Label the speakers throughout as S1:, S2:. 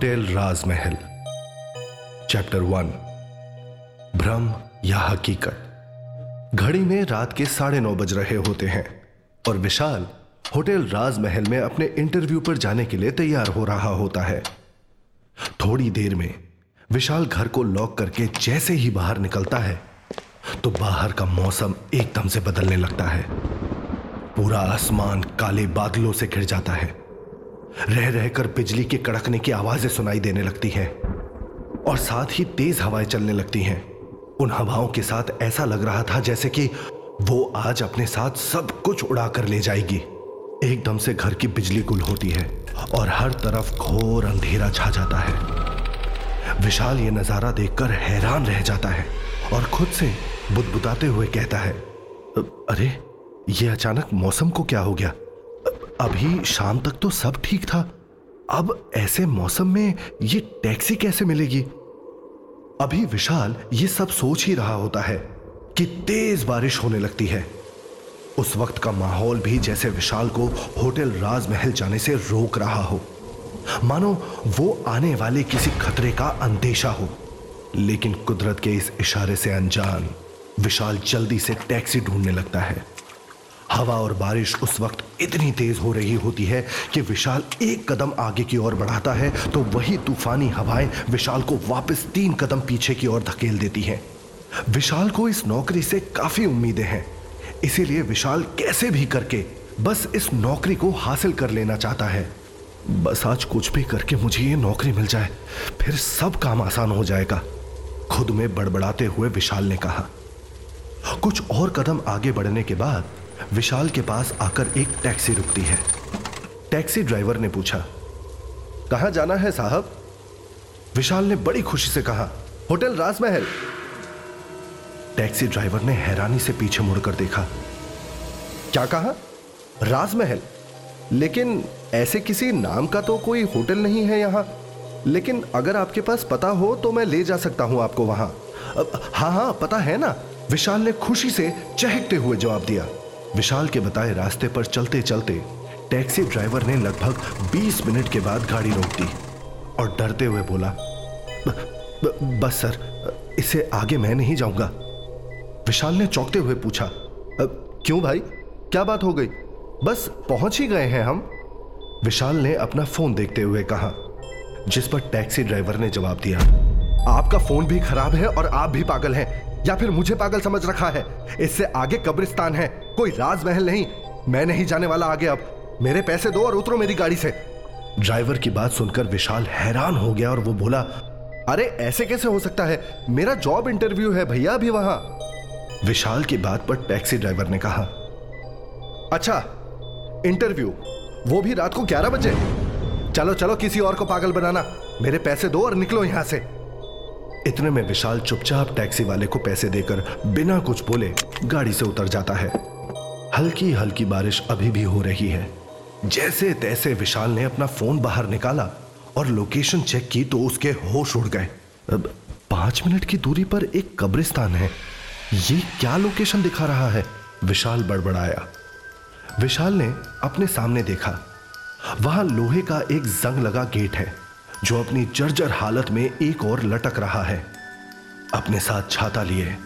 S1: Hotel राजमहल, chapter one, भ्रम या हकीकत। घड़ी में रात के साढ़े नौ बज रहे होते हैं और विशाल होटल राजमहल में अपने इंटरव्यू पर जाने के लिए तैयार हो रहा होता है। थोड़ी देर में विशाल घर को लॉक करके जैसे ही बाहर निकलता है तो बाहर का मौसम एकदम से बदलने लगता है। पूरा आसमान काले बादलों से घिर जाता है। रह रहकर बिजली के कड़कने की आवाज़ें सुनाई देने लगती हैं। और साथ ही तेज हवाएँ चलने लगती हैं। उन हवाओं के साथ ऐसा लग रहा था जैसे कि वो आज अपने साथ सब कुछ उड़ा कर ले जाएगी। एकदम से घर की बिजली गुल होती है और हर तरफ़ घोर अंधेरा छा जाता है। विशाल ये नज़ारा देखकर हैरान रह जाता है और खुद से बुदबुदाते हुए कहता है अरे, ये अचानक मौसम को क्या हो गया? अभी शाम तक तो सब ठीक था। अब ऐसे मौसम में ये टैक्सी कैसे मिलेगी? अभी विशाल ये सब सोच ही रहा होता है कि तेज बारिश होने लगती है। उस वक्त का माहौल भी जैसे विशाल को होटल राजमहल जाने से रोक रहा हो। मानो वो आने वाले किसी खतरे का अंदेशा हो। लेकिन कुदरत के इस इशारे से अनजान विशाल जल्दी से टैक्सी ढूँढने लगता है। हवा और बारिश उस वक्त इतनी तेज हो रही होती है कि विशाल एक कदम आगे की ओर बढ़ाता है तो वही तूफानी हवाएँ विशाल को वापस तीन कदम पीछे की ओर धकेल देती हैं। विशाल को इस नौकरी से काफ़ी उम्मीदें हैं, इसीलिए विशाल कैसे भी करके बस इस नौकरी को हासिल कर लेना चाहता है। बस आज कुछ भी करके मुझे ये नौकरी मिल जाए, फिर सब काम आसान हो जाएगा, खुद में बड़बड़ाते हुए विशाल ने कहा। कुछ और कदम आगे बढ़ने के बाद विशाल के पास आकर एक टैक्सी रुकती है। टैक्सी ड्राइवर ने पूछा, कहाँ जाना है साहब? विशाल ने बड़ी खुशी से कहा, होटल राजमहल. टैक्सी ड्राइवर ने हैरानी से पीछे मुड़कर देखा, क्या कहा? राजमहल? लेकिन ऐसे किसी नाम का तो कोई होटल नहीं है यहाँ। लेकिन अगर आपके पास पता हो तो मैं ले जा सकता हूँ आपको वहाँ। हाँ हाँ पता है ना? विशाल ने खुशी से चहकते हुए जवाब दिया विशाल के बताए रास्ते पर चलते चलते टैक्सी ड्राइवर ने लगभग 20 मिनट के बाद गाड़ी रोक दी और डरते हुए बोला ब, ब, बस सर इससे आगे मैं नहीं जाऊँगा। विशाल ने चौंकते हुए पूछा क्यों भाई? क्या बात हो गई? बस पहुँच ही गए हैं हम। विशाल ने अपना फ़ोन देखते हुए कहा जिस पर टैक्सी ड्राइवर ने जवाब दिया आपका फ़ोन भी खराब है और आप भी पागल हैं या फिर मुझे पागल समझ रखा है? इससे आगे कब्रिस्तान है। कोई राजमहल नहीं। मैं नहीं जाने वाला आगे अब। मेरे पैसे दो और उतरो मेरी गाड़ी से। ड्राइवर की बात सुनकर विशाल हैरान हो गया और वो बोला, अरे, ऐसे कैसे हो सकता है? मेरा जॉब इंटरव्यू है भैया अभी वहाँ। विशाल की बात पर टैक्सी ड्राइवर ने कहा अच्छा इंटरव्यू, वो भी रात को ग्यारह बजे। चलो चलो, किसी और को पागल बनाना। मेरे पैसे दो और निकलो यहाँ से। इतने में विशाल चुपचाप टैक्सी वाले को पैसे देकर बिना कुछ बोले गाड़ी से उतर जाता है। हल्की हल्की बारिश अभी भी हो रही है। जैसे तैसे विशाल ने अपना फ़ोन बाहर निकाला और लोकेशन चेक की तो उसके होश उड़ गए। अब पाँच मिनट की दूरी पर एक कब्रिस्तान है। ये क्या लोकेशन दिखा रहा है? विशाल बड़बड़ाया। विशाल ने अपने सामने देखा। वहाँ लोहे का एक जंग लगा गेट है, जो अपनी जर्जर हालत में एक और लटक रहा है। अपने साथ छाता लिए।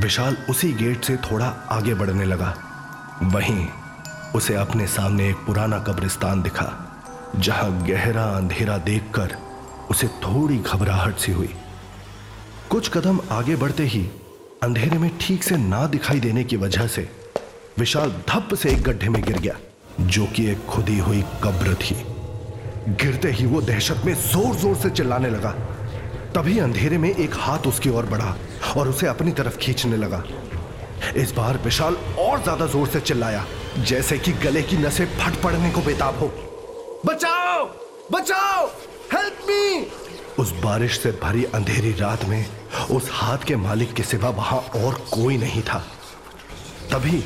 S1: विशाल उसी गेट से थोड़ा आगे बढ़ने लगा। वहीं उसे अपने सामने एक पुराना कब्रिस्तान दिखा, जहाँ गहरा अंधेरा देखकर उसे थोड़ी घबराहट सी हुई। कुछ कदम आगे बढ़ते ही अंधेरे में ठीक से ना दिखाई देने की वजह से विशाल धप से एक गड्ढे में गिर गया, जो कि एक खुदी हुई कब्र थी। गिरते ही वो दहशत में ज़ोर ज़ोर से चिल्लाने लगा। तभी अंधेरे में एक हाथ उसकी ओर बढ़ा और उसे अपनी तरफ़ खींचने लगा। इस बार विशाल और ज़्यादा ज़ोर से चिल्लाया, जैसे कि गले की नसें फट पड़ने को बेताब हो। बचाओ! बचाओ! हेल्प मी उस बारिश से भरी अंधेरी रात में, उस हाथ के मालिक के सिवा वहाँ और कोई नहीं था। तभी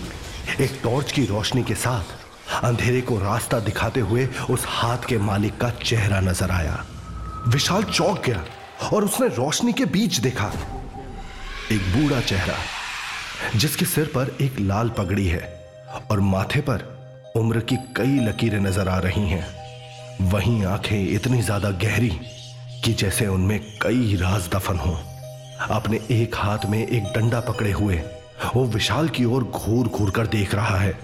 S1: एक टॉर्च की रोशनी के साथ अंधेरे को रास्ता दिखाते हुए उस हाथ के मालिक का चेहरा नज़र आया। विशाल चौंक गया और उसने रोशनी के बीच देखा। एक बूढ़ा चेहरा जिसके सिर पर एक लाल पगड़ी है और माथे पर उम्र की कई लकीरें नज़र आ रही हैं। वहीं आँखें इतनी ज़्यादा गहरी कि जैसे उनमें कई राज दफन हो। अपने एक हाथ में एक डंडा पकड़े हुए, वो विशाल की ओर घूर घूर कर देख रहा है।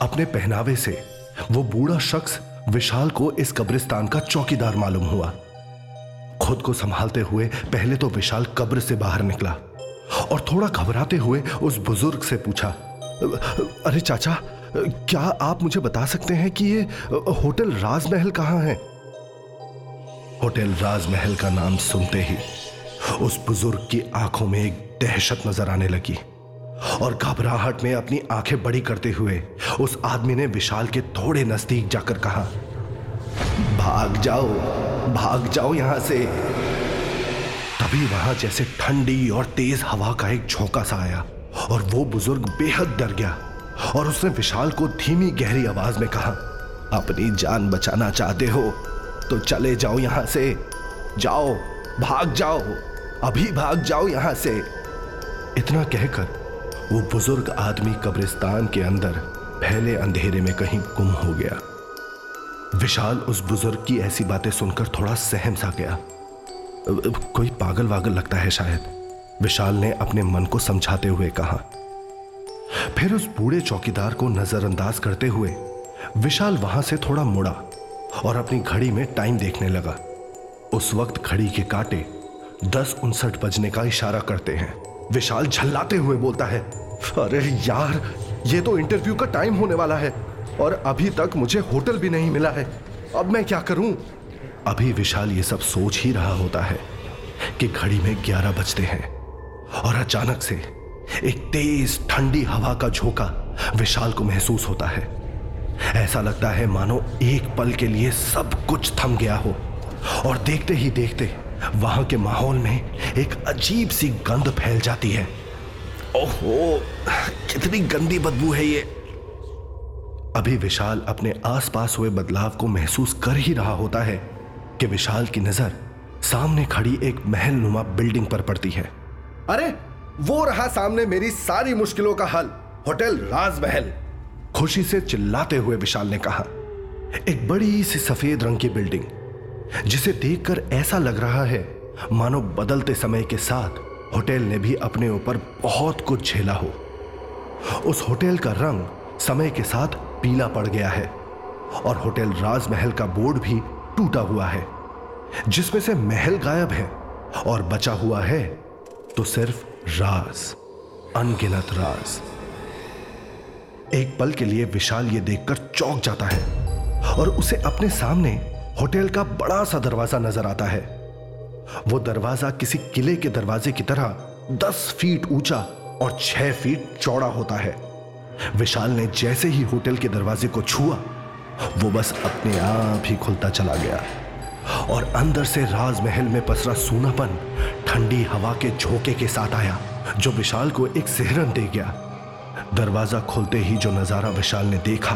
S1: अपने पहनावे से वो बूढ़ा शख्स विशाल को इस कब्रिस्तान का चौकीदार मालूम हुआ। खुद को संभालते हुए पहले तो विशाल कब्र से बाहर निकला। और थोड़ा घबराते हुए उस बुज़ुर्ग से पूछा, अरे चाचा, क्या आप मुझे बता सकते हैं कि ये होटल राजमहल कहाँ है? होटल राजमहल का नाम सुनते ही उस बुज़ुर्ग की आँखों में एक दहशत नज़र आने लगी और घबराहट में अपनी आँखें बड़ी करते हुए उस आदमी ने विशाल के थोड़े नज़दीक जाकर कहा, भाग जाओ भाग जाओ यहाँ से। तभी वहाँ जैसे ठंडी और तेज हवा का एक झोंका सा आया, और वो बुज़ुर्ग बेहद डर गया, और उसने विशाल को धीमी गहरी आवाज़ में कहा, अपनी जान बचाना चाहते हो तो चले जाओ यहाँ से। जाओ, भाग जाओ, अभी भाग जाओ यहाँ से। इतना कहकर वो बुज़ुर्ग आदमी कब्रिस्तान के अंदर फैले अंधेरे में कहीं गुम हो गया। विशाल उस बुज़ुर्ग की ऐसी बातें सुनकर थोड़ा सहम सा गया। कोई पागल वागल लगता है शायद। विशाल ने अपने मन को समझाते हुए कहा। फिर उस बूढ़े चौकीदार को नजरअंदाज करते हुए, विशाल वहाँ से थोड़ा मुड़ा और अपनी घड़ी में टाइम देखने लगा। उस वक्त घड़ी के कांटे दस उनसठ बजने का इशारा करते हैं। विशाल झल्लाते हुए बोलता है, अरे यार, ये तो इंटरव्यू का टाइम होने वाला है और अभी तक मुझे होटल भी नहीं मिला है। अब मैं क्या करूँ? अभी विशाल ये सब सोच ही रहा होता है कि घड़ी में ग्यारह बजते हैं और अचानक से एक तेज ठंडी हवा का झोंका विशाल को महसूस होता है। ऐसा लगता है मानो एक पल के लिए सब कुछ थम गया हो और देखते ही देखते वहाँ के माहौल में एक अजीब सी गंध फैल जाती है। ओहो, कितनी गंदी बदबू है ये। अभी विशाल अपने आसपास हुए बदलाव को महसूस कर ही रहा होता है कि विशाल की नज़र सामने खड़ी एक महल नुमा बिल्डिंग पर पड़ती है।
S2: अरे वो रहा सामने मेरी सारी मुश्किलों का हल होटल राजमहल।
S1: खुशी से चिल्लाते हुए विशाल ने कहा एक बड़ी सी सफ़ेद रंग की बिल्डिंग जिसे देखकर ऐसा लग रहा है मानो बदलते समय के साथ होटल ने भी अपने ऊपर बहुत कुछ झेला हो। उस होटल का रंग समय के साथ पीला पड़ गया है और होटल राजमहल का बोर्ड भी टूटा हुआ है, जिसमें से महल गायब है और बचा हुआ है तो सिर्फ़ राज, अनगिनत राज। एक पल के लिए विशाल ये देखकर चौंक जाता है और उसे अपने सामने होटल का बड़ा सा दरवाज़ा नज़र आता है। वो दरवाज़ा किसी किले के दरवाजे की तरह दस फीट ऊँचा और छह फीट चौड़ा होता है। विशाल ने जैसे ही होटल के दरवाजे को छुआ वो बस अपने आप ही खुलता चला गया। और अंदर से राजमहल में पसरा सूनापन, ठंडी हवा के झोंके के साथ आया, जो विशाल को एक सिहरन दे गया। दरवाज़ा खोलते ही जो नज़ारा विशाल ने देखा,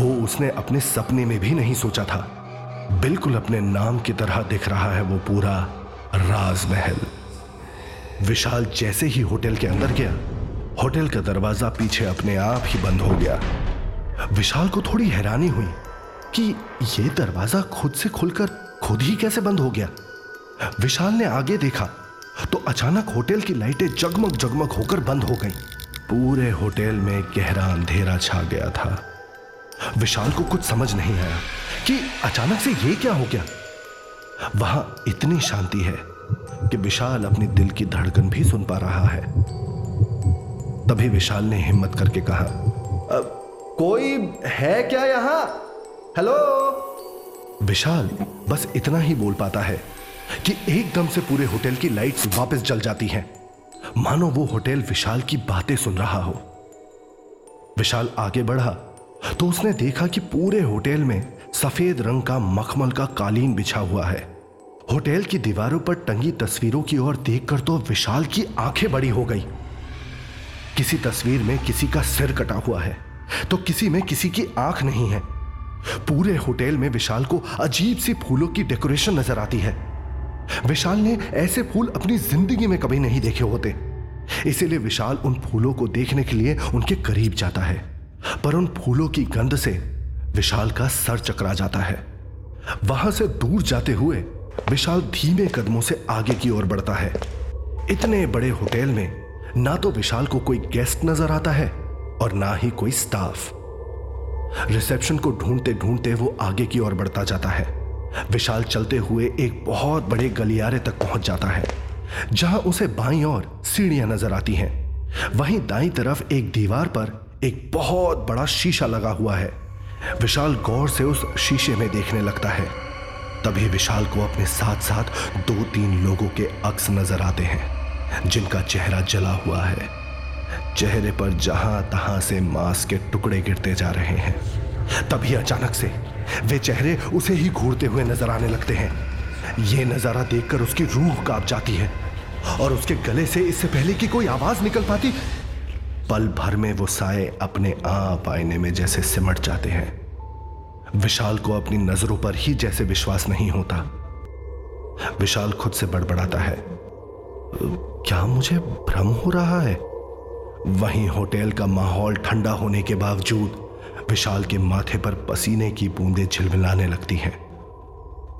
S1: वो उसने अपने सपने में भी नहीं सोचा था। बिल्कुल अपने नाम की तरह दिख रहा है वो पूरा राजमहल। विशाल जैसे ही होटल के अंदर गया, होटल का दरवाज़ा पीछे अपने आप ही बंद हो गया। विशाल को थोड़ी हैरानी हुई कि यह दरवाज़ा खुद से खुलकर खुद ही कैसे बंद हो गया। विशाल ने आगे देखा तो अचानक होटल की लाइटें जगमग जगमग होकर बंद हो गईं। पूरे होटल में गहरा अंधेरा छा गया था। विशाल को कुछ समझ नहीं आया कि अचानक से यह क्या हो गया। वहाँ इतनी शांति है कि विशाल अपनी दिल की धड़कन भी सुन पा रहा है। तभी विशाल ने हिम्मत करके कहा
S2: कोई है क्या यहाँ? हेलो
S1: विशाल, बस इतना ही बोल पाता है कि एकदम से पूरे होटल की लाइट्स वापस जल जाती हैं। मानो वो होटल विशाल की बातें सुन रहा हो। विशाल आगे बढ़ा तो उसने देखा कि पूरे होटल में सफ़ेद रंग का मखमल का कालीन बिछा हुआ है। होटल की दीवारों पर टंगी तस्वीरों की ओर देखकर तो विशाल की आँखें बड़ी हो गई। किसी तस्वीर में किसी का सिर कटा हुआ है। तो किसी में किसी की आँख नहीं है। पूरे होटल में विशाल को अजीब सी फूलों की डेकोरेशन नज़र आती है। विशाल ने ऐसे फूल अपनी ज़िंदगी में कभी नहीं देखे होते। इसीलिए विशाल उन फूलों को देखने के लिए उनके करीब जाता है। पर उन फूलों की गंध से विशाल का सर चकरा जाता है। वहाँ से दूर जाते हुए विशाल धीमे कदमों से आगे की ओर बढ़ता है। इतने बड़े होटल में ना तो विशाल को कोई गेस्ट नज़र आता है और ना ही कोई स्टाफ रिसेप्शन को ढूंढते ढूंढते वो आगे की ओर बढ़ता जाता है। विशाल चलते हुए एक बहुत बड़े गलियारे तक पहुँच जाता है, जहाँ उसे बाईं ओर सीढ़ियाँ नज़र आती हैं। वहीं दाईं तरफ़ एक दीवार पर एक बहुत बड़ा शीशा लगा हुआ है। विशाल गौर से उस शीशे में देखने लगता है। तभी विशाल को अपने साथ साथ दो तीन लोगों के अक्स नज़र आते हैं, जिनका चेहरा जला हुआ है। चेहरे पर जहाँ तहां से मांस के टुकड़े गिरते जा रहे हैं। तभी अचानक से वे चेहरे उसे ही घूरते हुए नज़र आने लगते हैं। यह नज़ारा देखकर उसकी रूह काँप जाती है और उसके गले से इससे पहले कि कोई आवाज़ निकल पाती, पल भर में वो साए अपने आप आईने में जैसे सिमट जाते हैं। विशाल को अपनी नज़रों पर ही जैसे विश्वास नहीं होता। विशाल खुद से बड़बड़ाता है। क्या मुझे भ्रम हो रहा है? वहीं होटल का माहौल ठंडा होने के बावजूद विशाल के माथे पर पसीने की बूंदें झिलमिलाने लगती हैं।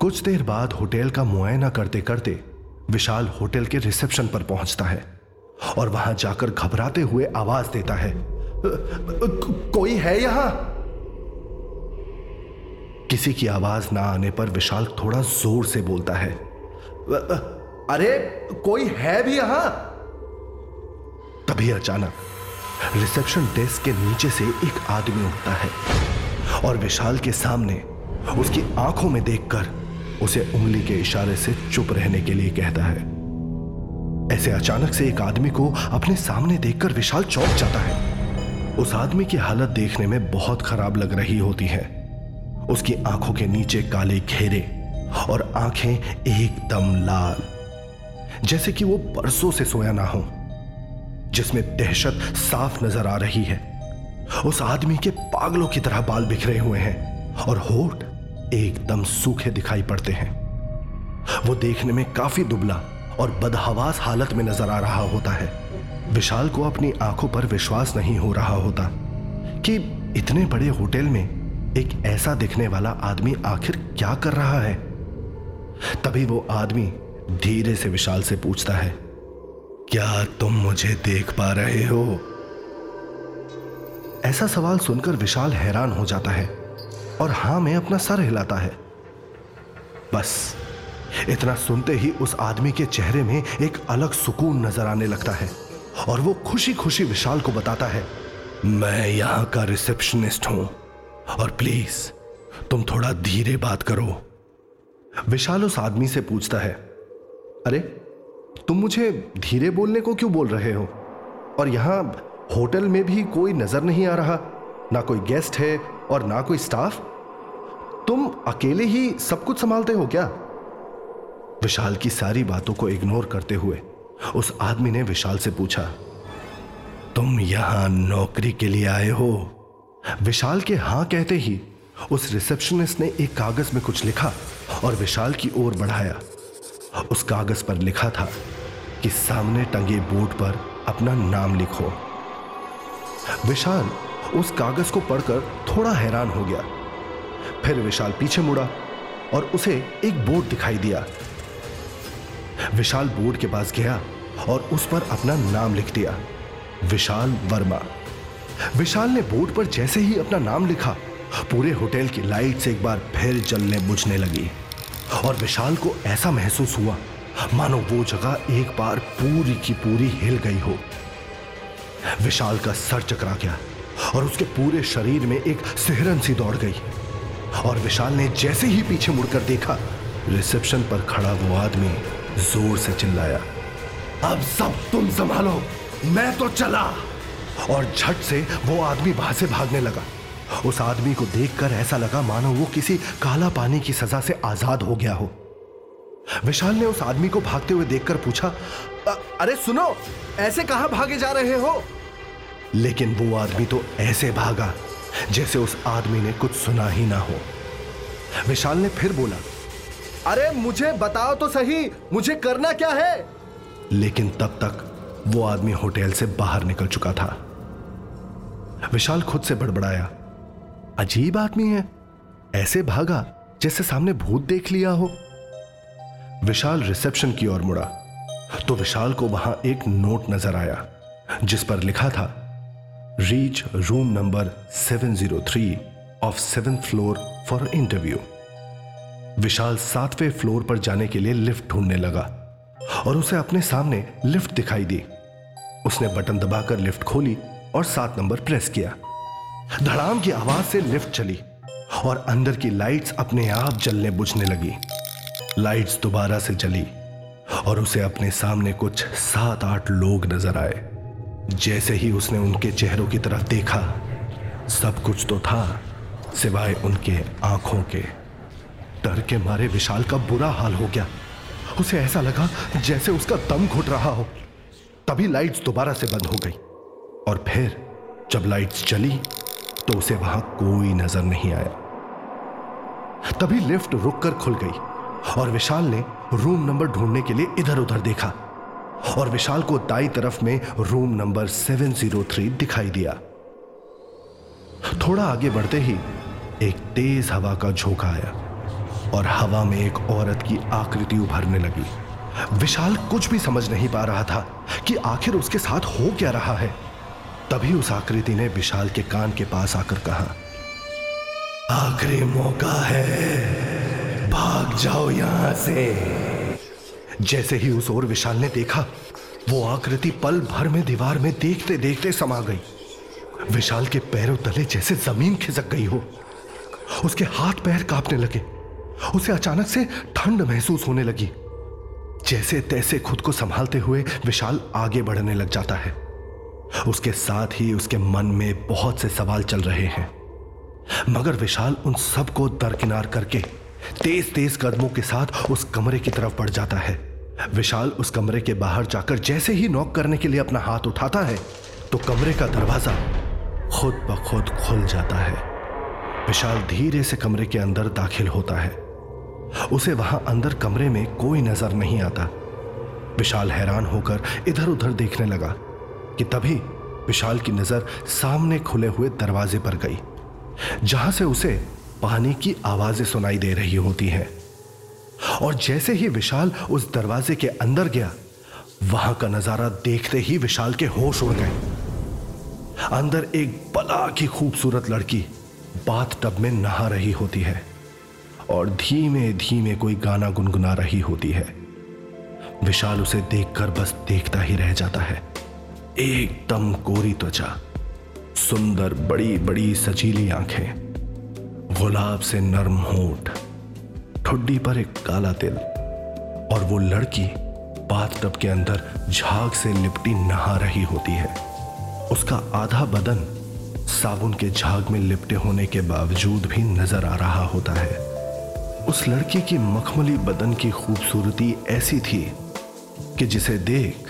S1: कुछ देर बाद होटल का मुआयना करते करते विशाल होटल के रिसेप्शन पर पहुँचता है और वहाँ जाकर घबराते हुए आवाज़ देता है कोई है यहाँ? किसी की आवाज़ ना आने पर विशाल थोड़ा ज़ोर से बोलता है
S2: अरे, कोई है भी यहाँ?
S1: तभी अचानक रिसेप्शन डेस्क के नीचे से एक आदमी उठता है और विशाल के सामने उसकी आँखों में देखकर उसे उंगली के इशारे से चुप रहने के लिए कहता है। ऐसे अचानक से एक आदमी को अपने सामने देखकर विशाल चौंक जाता है। उस आदमी की हालत देखने में बहुत खराब लग रही होती है। उसकी आँखों के नीचे काले घेरे और आँखें एकदम लाल, जैसे कि वो बरसों से सोया ना हो। जिसमें दहशत साफ़ नज़र आ रही है। उस आदमी के पागलों की तरह बाल बिखरे हुए हैं और होठ एकदम सूखे दिखाई पड़ते हैं। वो देखने में काफ़ी दुबला और बदहवास हालत में नज़र आ रहा होता है। विशाल को अपनी आँखों पर विश्वास नहीं हो रहा होता कि इतने बड़े होटल में एक ऐसा दिखने वाला आदमी आखिर क्या कर रहा है। तभी वो आदमी धीरे से विशाल से पूछता है क्या तुम मुझे देख पा रहे हो? ऐसा सवाल सुनकर विशाल हैरान हो जाता है और हाँ में अपना सर हिलाता है। बस, इतना सुनते ही उस आदमी के चेहरे में एक अलग सुकून नज़र आने लगता है और वो खुशी खुशी विशाल को बताता है, मैं यहाँ का रिसेप्शनिस्ट हूँ और प्लीज़, तुम थोड़ा धीरे बात करो। विशाल उस आदमी से पूछता है, अरे तुम मुझे धीरे बोलने को क्यों बोल रहे हो? और यहाँ होटल में भी कोई नज़र नहीं आ रहा। ना कोई गेस्ट है और ना कोई स्टाफ। तुम अकेले ही सब कुछ संभालते हो क्या? विशाल की सारी बातों को इग्नोर करते हुए उस आदमी ने विशाल से पूछा, तुम यहाँ नौकरी के लिए आए हो? विशाल के हाँ कहते ही उस रिसेप्शनिस्ट ने एक कागज़ में कुछ लिखा और विशाल की ओर बढ़ाया। उस कागज़ पर लिखा था कि सामने टंगे बोर्ड पर अपना नाम लिखो। विशाल उस कागज़ को पढ़कर थोड़ा हैरान हो गया। फिर विशाल पीछे मुड़ा और उसे एक बोर्ड दिखाई दिया। विशाल बोर्ड के पास गया और उस पर अपना नाम लिख दिया। विशाल वर्मा। विशाल ने बोर्ड पर जैसे ही अपना नाम लिखा, पूरे होटल की लाइट्स एक बार फिर जलने बुझने लगी। और विशाल को ऐसा महसूस हुआ, मानो वो जगह एक बार पूरी की पूरी हिल गई हो। विशाल का सर चकरा गया और उसके पूरे शरीर में एक सिहरन सी दौड़ गई। और विशाल ने जैसे ही पीछे मुड़कर देखा, रिसेप्शन पर खड़ा वो आदमी ज़ोर से चिल्लाया, अब सब तुम संभालो, मैं तो चला! और झट से वो आदमी वहाँ से भागने लगा। उस आदमी को देखकर ऐसा लगा मानो वो किसी काला पानी की सजा से आज़ाद हो गया हो। विशाल ने उस आदमी को भागते हुए देखकर पूछा
S2: अरे सुनो, ऐसे कहाँ भागे जा रहे हो?
S1: लेकिन वो आदमी तो ऐसे भागा, जैसे उस आदमी ने कुछ सुना ही ना हो। विशाल ने फिर बोला,
S2: अरे मुझे बताओ तो सही, मुझे करना क्या है?
S1: लेकिन तब तक वो आदमी होटल से बाहर निकल चुका था। विशाल खुद से बड़बड़ाया अजीब आदमी है। ऐसे भागा जैसे सामने भूत देख लिया हो। विशाल रिसेप्शन की ओर मुड़ा तो विशाल को वहाँ एक नोट नज़र आया, जिस पर लिखा था, reach room number 703 of seventh floor for interview. Vishal सातवें फ्लोर पर जाने के लिए लिफ्ट ढूँढने लगा, और उसे अपने सामने लिफ्ट दिखाई दी। उसने बटन दबाकर लिफ्ट खोली और सात नंबर प्रेस किया। धड़ाम की आवाज़ से लिफ्ट चली और अंदर की लाइट्स अपने आप जलने बुझने लगी। लाइट्स दोबारा से जली और उसे अपने सामने कुछ सात आठ लोग नज़र आए। जैसे ही उसने उनके चेहरों की तरफ़ देखा, सब कुछ तो था, सिवाय उनके आँखों के। डर के मारे विशाल का बुरा हाल हो गया। उसे ऐसा लगा जैसे उसका दम घुट रहा हो। तभी लाइट्स दोबारा से बंद हो गई और फिर जब लाइट्स चली तो उसे वहाँ कोई नज़र नहीं आया। तभी लिफ्ट रुककर खुल गई और विशाल ने रूम नंबर ढूँढने के लिए इधर उधर देखा और विशाल को दाई तरफ़ में रूम नंबर 703 दिखाई दिया। थोड़ा आगे बढ़ते ही एक तेज हवा का झोंका आया और हवा में एक औरत की आकृति उभरने लगी। विशाल कुछ भी समझ नहीं पा रहा था कि आखिर उसके साथ हो क्या रहा है। तभी उस आकृति ने विशाल के कान के पास आकर कहा, आखिरी मौका है। भाग जाओ यहाँ से। जैसे ही उस ओर विशाल ने देखा, वो आकृति पल भर में दीवार में देखते देखते समा गई। विशाल के पैरों तले जैसे ज़मीन खिसक गई हो। उसके हाथ पैर कांपने लगे। उसे अचानक से ठंड महसूस होने लगी। जैसे तैसे खुद को संभालते हुए विशाल आगे बढ़ने लग जाता है। उसके साथ ही उसके मन में बहुत से सवाल चल रहे हैं। मगर विशाल उन सबको दरकिनार करके तेज तेज कदमों के साथ उस कमरे की तरफ़ बढ़ जाता है। विशाल उस कमरे के बाहर जाकर जैसे ही नॉक करने के लिए अपना हाथ उठाता है तो कमरे का दरवाज़ा खुद ब खुद खुल जाता है। विशाल धीरे से कमरे के अंदर दाखिल होता है। उसे वहाँ अंदर कमरे में कोई नज़र नहीं आता। विशाल हैरान होकर इधर उधर देखने लगा। कि तभी विशाल की नज़र सामने खुले हुए दरवाजे पर गई, जहाँ से उसे पानी की आवाज़ें सुनाई दे रही होती हैं। और जैसे ही विशाल उस दरवाजे के अंदर गया, वहाँ का नज़ारा देखते ही विशाल के होश उड़ गए। अंदर एक बला की खूबसूरत लड़की बाथ टब में नहा रही होती है और धीमे धीमे कोई गाना गुनगुना रही होती है। विशाल उसे देखकर बस देखता ही रह जाता है। एकदम कोरी त्वचा, सुंदर बड़ी बड़ी सजीली आँखें, गुलाब से नरम होठ, ठुड्डी पर एक काला तिल, और वो लड़की बाथ टब के अंदर झाग से लिपटी नहा रही होती है। उसका आधा बदन साबुन के झाग में लिपटे होने के बावजूद भी नज़र आ रहा होता है। उस लड़की की मखमली बदन की खूबसूरती ऐसी थी कि जिसे देख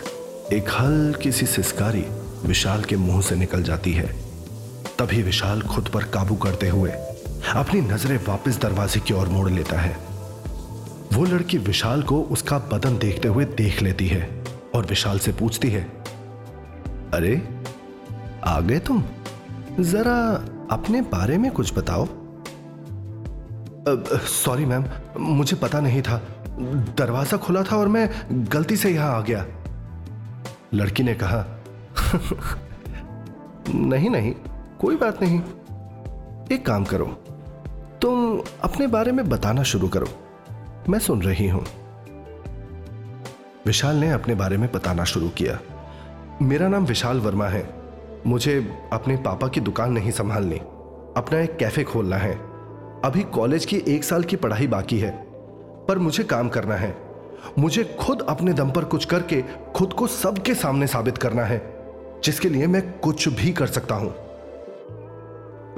S1: एक हल्की सी सिस्कारी विशाल के मुँह से निकल जाती है। तभी विशाल खुद पर काबू करते हुए अपनी नज़रें वापस दरवाजे की ओर मोड़ लेता है। वो लड़की विशाल को उसका बदन देखते हुए देख लेती है और विशाल से पूछती है, अरे आ गए तुम? जरा अपने बारे में कुछ बताओ। सॉरी मैम, मुझे पता नहीं था। दरवाज़ा खुला था और मैं गलती से यहाँ आ गया। लड़की ने कहा, नहीं नहीं, कोई बात नहीं। एक काम करो, तुम अपने बारे में बताना शुरू करो। मैं सुन रही हूँ। विशाल ने अपने बारे में बताना शुरू किया। मेरा नाम विशाल वर्मा है। मुझे अपने पापा की दुकान नहीं संभालनी। अपना एक कैफ़े खोलना है। अभी कॉलेज की एक साल की पढ़ाई बाकी है, पर मुझे काम करना है। मुझे खुद अपने दम पर कुछ करके खुद को सबके सामने साबित करना है, जिसके लिए मैं कुछ भी कर सकता हूँ।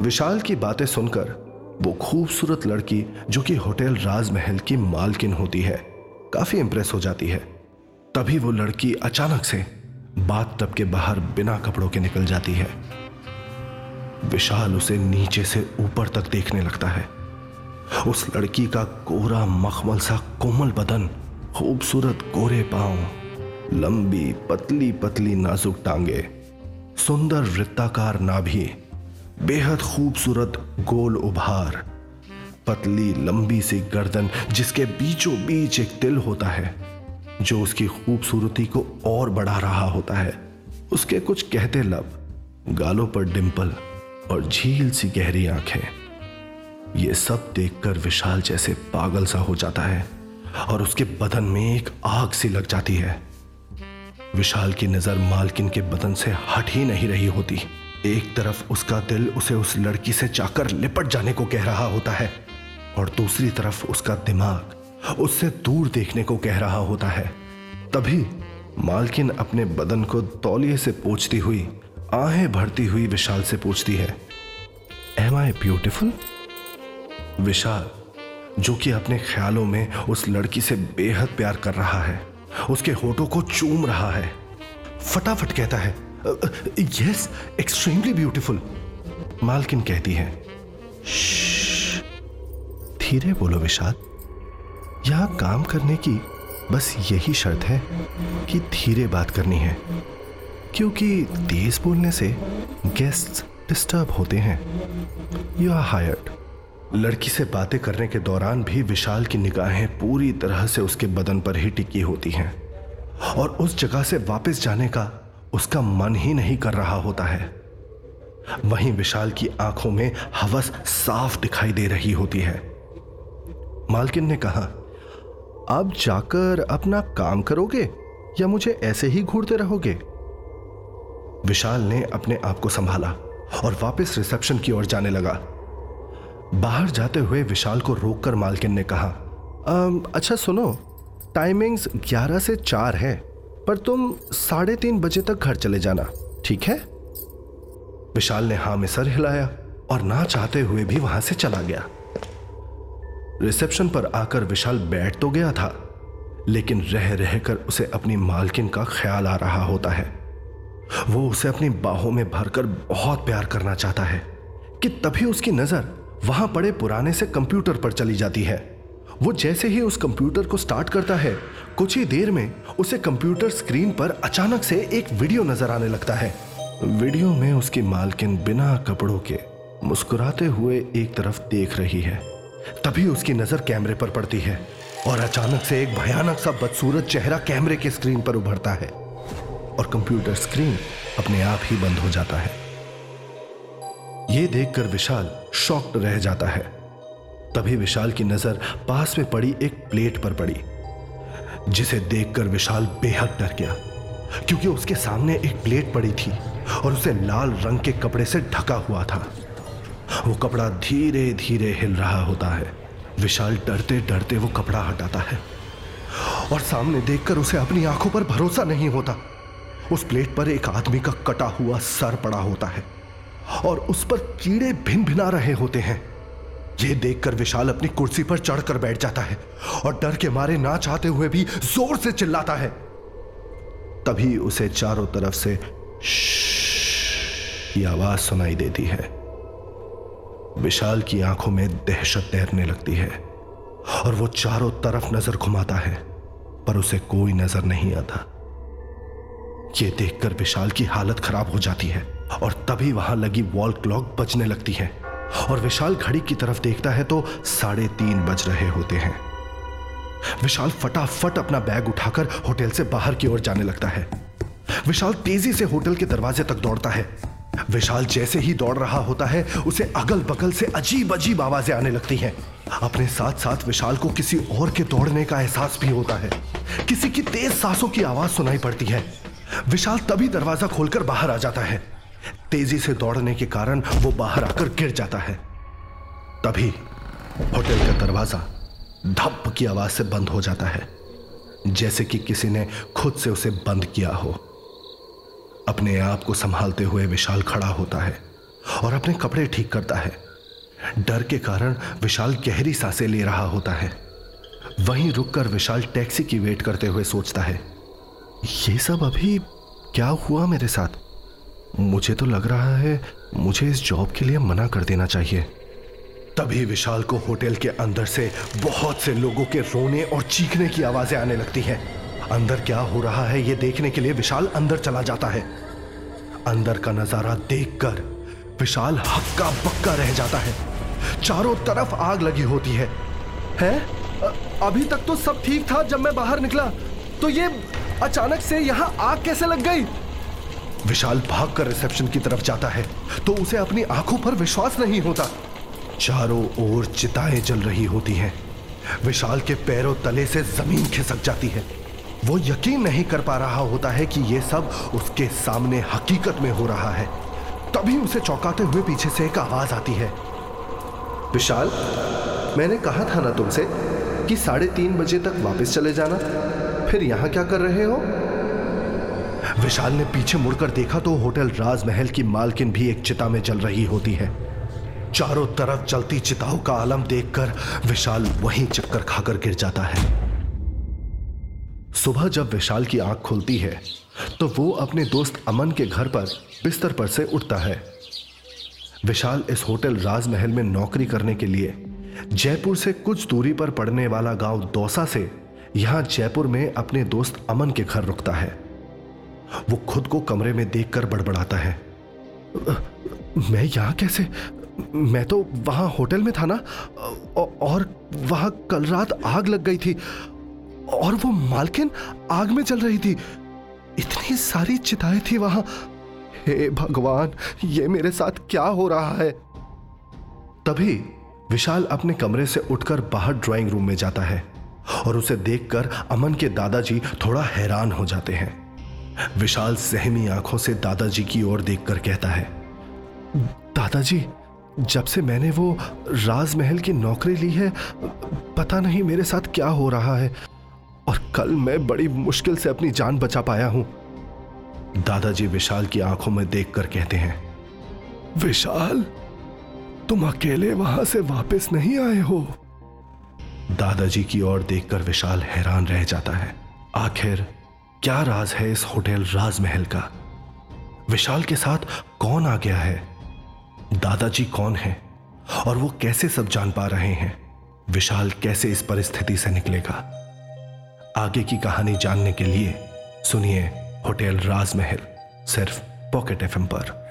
S1: विशाल की बातें सुनकर वो खूबसूरत लड़की, जो कि होटल राजमहल की मालकिन होती है, काफ़ी इंप्रेस हो जाती है। तभी वो लड़की अचानक से बात तब के बाहर बिना कपड़ों के निकल जाती है। विशाल उसे नीचे से ऊपर तक देखने लगता है। उस लड़की का कोरा मखमल सा कोमल बदन खूबसूरत गोरे पाँव, लंबी, पतली पतली नाजुक टांगे, सुंदर वृत्ताकार नाभि, बेहद खूबसूरत गोल उभार, पतली, लंबी सी गर्दन जिसके बीचों बीच एक तिल होता है, जो उसकी खूबसूरती को और बढ़ा रहा होता है। उसके कुछ कहते लब गालों पर डिंपल और झील सी गहरी आँखें। ये सब देखकर विशाल जैसे पागल सा हो जाता है। और उसके बदन में एक आग सी लग जाती है। विशाल की नज़र मालकिन के बदन से हट ही नहीं रही होती। एक तरफ़ उसका दिल उसे उस लड़की से जाकर लिपट जाने को कह रहा होता है और दूसरी तरफ़ उसका दिमाग उससे दूर देखने को कह रहा होता है। तभी मालकिन अपने बदन को तौलिए से पोछती हुई, आहें भरती हुई विशाल से पूछती है एम आई ब्यूटिफुल विशाल जो कि अपने ख्यालों में उस लड़की से बेहद प्यार कर रहा है। उसके होठों को चूम रहा है। फटाफट कहता है यस एक्सट्रीमली ब्यूटीफुल मालकिन कहती है धीरे बोलो विशाल। यहाँ काम करने की बस यही शर्त है कि धीरे बात करनी है, क्योंकि तेज बोलने से गेस्ट डिस्टर्ब होते हैं। यू आर हायर्ड लड़की से बातें करने के दौरान भी विशाल की निगाहें पूरी तरह से उसके बदन पर ही टिकी होती हैं। और उस जगह से वापस जाने का उसका मन ही नहीं कर रहा होता है। वहीं विशाल की आँखों में हवस साफ़ दिखाई दे रही होती है। मालकिन ने कहा, अब जाकर अपना काम करोगे या मुझे ऐसे ही घूरते रहोगे? विशाल ने अपने आप को संभाला और वापस रिसेप्शन की ओर जाने लगा। बाहर जाते हुए विशाल को रोककर मालकिन ने कहा अच्छा सुनो टाइमिंग्स 11 से 4 है, पर तुम साढ़े तीन बजे तक घर चले जाना, ठीक है? विशाल ने हाँ में सर हिलाया और ना चाहते हुए भी वहाँ से चला गया। रिसेप्शन पर आकर विशाल बैठ तो गया था, लेकिन रह रहकर उसे अपनी मालकिन का ख्याल आ रहा होता है। वो उसे अपनी बाहों में भरकर बहुत प्यार करना चाहता है, कि तभी उसकी नज़र वहाँ पड़े पुराने से कंप्यूटर पर चली जाती है। वो जैसे ही उस कंप्यूटर को स्टार्ट करता है, कुछ ही देर में उसे कंप्यूटर स्क्रीन पर अचानक से एक वीडियो नज़र आने लगता है। वीडियो में उसकी मालकिन बिना कपड़ों के मुस्कुराते हुए एक तरफ़ देख रही है। तभी उसकी नज़र कैमरे पर पड़ती है और अचानक से एक भयानक सा बदसूरत चेहरा कैमरे के स्क्रीन पर उभरता है और कंप्यूटर स्क्रीन अपने आप ही बंद हो जाता है। यह देखकर विशाल शॉक्ड रह जाता है। तभी विशाल की नज़र पास में पड़ी एक प्लेट पर पड़ी, जिसे देखकर विशाल बेहद डर गया, क्योंकि उसके सामने एक प्लेट पड़ी थी और उसे लाल रंग के कपड़े से ढका हुआ था। वो कपड़ा धीरे धीरे हिल रहा होता है। विशाल डरते डरते वो कपड़ा हटाता है और सामने देखकर उसे अपनी आँखों पर भरोसा नहीं होता। उस प्लेट पर एक आदमी का कटा हुआ सर पड़ा होता है। और उस पर कीड़े भिन भिना रहे होते हैं। यह देखकर विशाल अपनी कुर्सी पर चढ़कर बैठ जाता है और डर के मारे ना चाहते हुए भी ज़ोर से चिल्लाता है। तभी उसे चारों तरफ़ से आवाज़ सुनाई देती है विशाल की आँखों में दहशत तैरने लगती है और वो चारों तरफ़ नज़र घुमाता है पर उसे कोई नज़र नहीं आता यह देखकर विशाल की हालत खराब हो जाती है और तभी वहाँ लगी वॉल क्लॉक बजने लगती है। और विशाल घड़ी की तरफ़ देखता है तो साढ़े तीन बज रहे होते हैं। विशाल फटाफट अपना बैग उठाकर होटल से बाहर की ओर जाने लगता है। विशाल तेज़ी से होटल के दरवाजे तक दौड़ता है। विशाल जैसे ही दौड़ रहा होता है, उसे अगल बगल से अजीब अजीब आवाज़ें आने लगती हैं। अपने साथ साथ विशाल को किसी और के दौड़ने का एहसास भी होता है। किसी की तेज सांसों की आवाज़ सुनाई पड़ती है। विशाल तभी दरवाज़ा खोलकर बाहर आ जाता है। तेज़ी से दौड़ने के कारण वो बाहर आकर गिर जाता है। तभी होटल का दरवाज़ा धप की आवाज़ से बंद हो जाता है, जैसे कि किसी ने खुद से उसे बंद किया हो। अपने आप को संभालते हुए विशाल खड़ा होता है और अपने कपड़े ठीक करता है। डर के कारण विशाल गहरी साँसें ले रहा होता है। वहीं रुककर विशाल टैक्सी की वेट करते हुए सोचता है, ये सब अभी क्या हुआ मेरे साथ? मुझे तो लग रहा है मुझे इस जॉब के लिए मना कर देना चाहिए। तभी विशाल को होटल के अंदर से बहुत से लोगों के रोने और चीखने की आवाज़ें आने लगती हैं। अंदर क्या हो रहा है यह देखने के लिए विशाल अंदर चला जाता है। अंदर का नज़ारा देखकर विशाल हक्का बक्का रह जाता है। चारों तरफ़ आग लगी होती है।
S2: हैं? अभी तक तो सब ठीक था जब मैं बाहर निकला। तो ये अचानक से यहाँ आग कैसे लग गई?
S1: विशाल भागकर रिसेप्शन की तरफ़ जाता है तो उसे अपनी आँखों पर विश्वास नहीं होता। चारों ओर चिताएँ जल रही होती हैं। विशाल के पैरों तले से ज़मीन खिसक जाती है। वो यकीन नहीं कर पा रहा होता है कि यह सब उसके सामने हकीकत में हो रहा है। तभी उसे चौंकाते हुए पीछे से एक आवाज़ आती है।
S2: विशाल, मैंने कहा था ना तुमसे कि साढ़े तीन बजे तक वापस चले जाना। फिर यहाँ क्या कर रहे हो?
S1: विशाल ने पीछे मुड़कर देखा तो होटल राजमहल की मालकिन भी एक चिता में जल रही होती है। चारों तरफ़ चलती चिताओं का आलम देखकर विशाल वहीं चक्कर खाकर गिर जाता है। सुबह जब विशाल की आँख खुलती है तो वो अपने दोस्त अमन के घर पर, बिस्तर पर से उठता है। विशाल इस होटल राजमहल में नौकरी करने के लिए जयपुर से कुछ दूरी पर पड़ने वाला गाँव दौसा से यहाँ जयपुर में अपने दोस्त अमन के घर रुकता है। वो खुद को कमरे में देखकर बड़बड़ाता है। मैं यहाँ कैसे? मैं तो वहाँ होटल में था ना और वहाँ कल रात आग लग गई थी, और वो मालकिन आग में चल रही थी। इतनी सारी चिताएँ थी वहाँ। हे भगवान, ये मेरे साथ क्या हो रहा है? तभी विशाल अपने कमरे से उठकर बाहर ड्राइंग रूम में जाता है, और उसे देखकर अमन के दादाजी थोड़ा हैरान हो जाते हैं। विशाल सहमी आँखों से दादाजी की ओर देखकर कहता है, दादाजी, जब से मैंने वो राजमहल की नौकरी ली है, पता नहीं मेरे साथ क्या हो रहा है और कल मैं बड़ी मुश्किल से अपनी जान बचा पाया हूँ। दादाजी विशाल की आँखों में देखकर कहते हैं, विशाल, तुम अकेले वहाँ से वापस नहीं आए हो? दादाजी की ओर देखकर विशाल हैरान रह जाता है। आखिर क्या राज है इस होटल राजमहल का? विशाल के साथ कौन आ गया है? दादाजी कौन है? और वो कैसे सब जान पा रहे हैं? विशाल कैसे इस परिस्थिति से निकलेगा? आगे की कहानी जानने के लिए सुनिए होटल राजमहल, सिर्फ़ पॉकेट एफएम पर।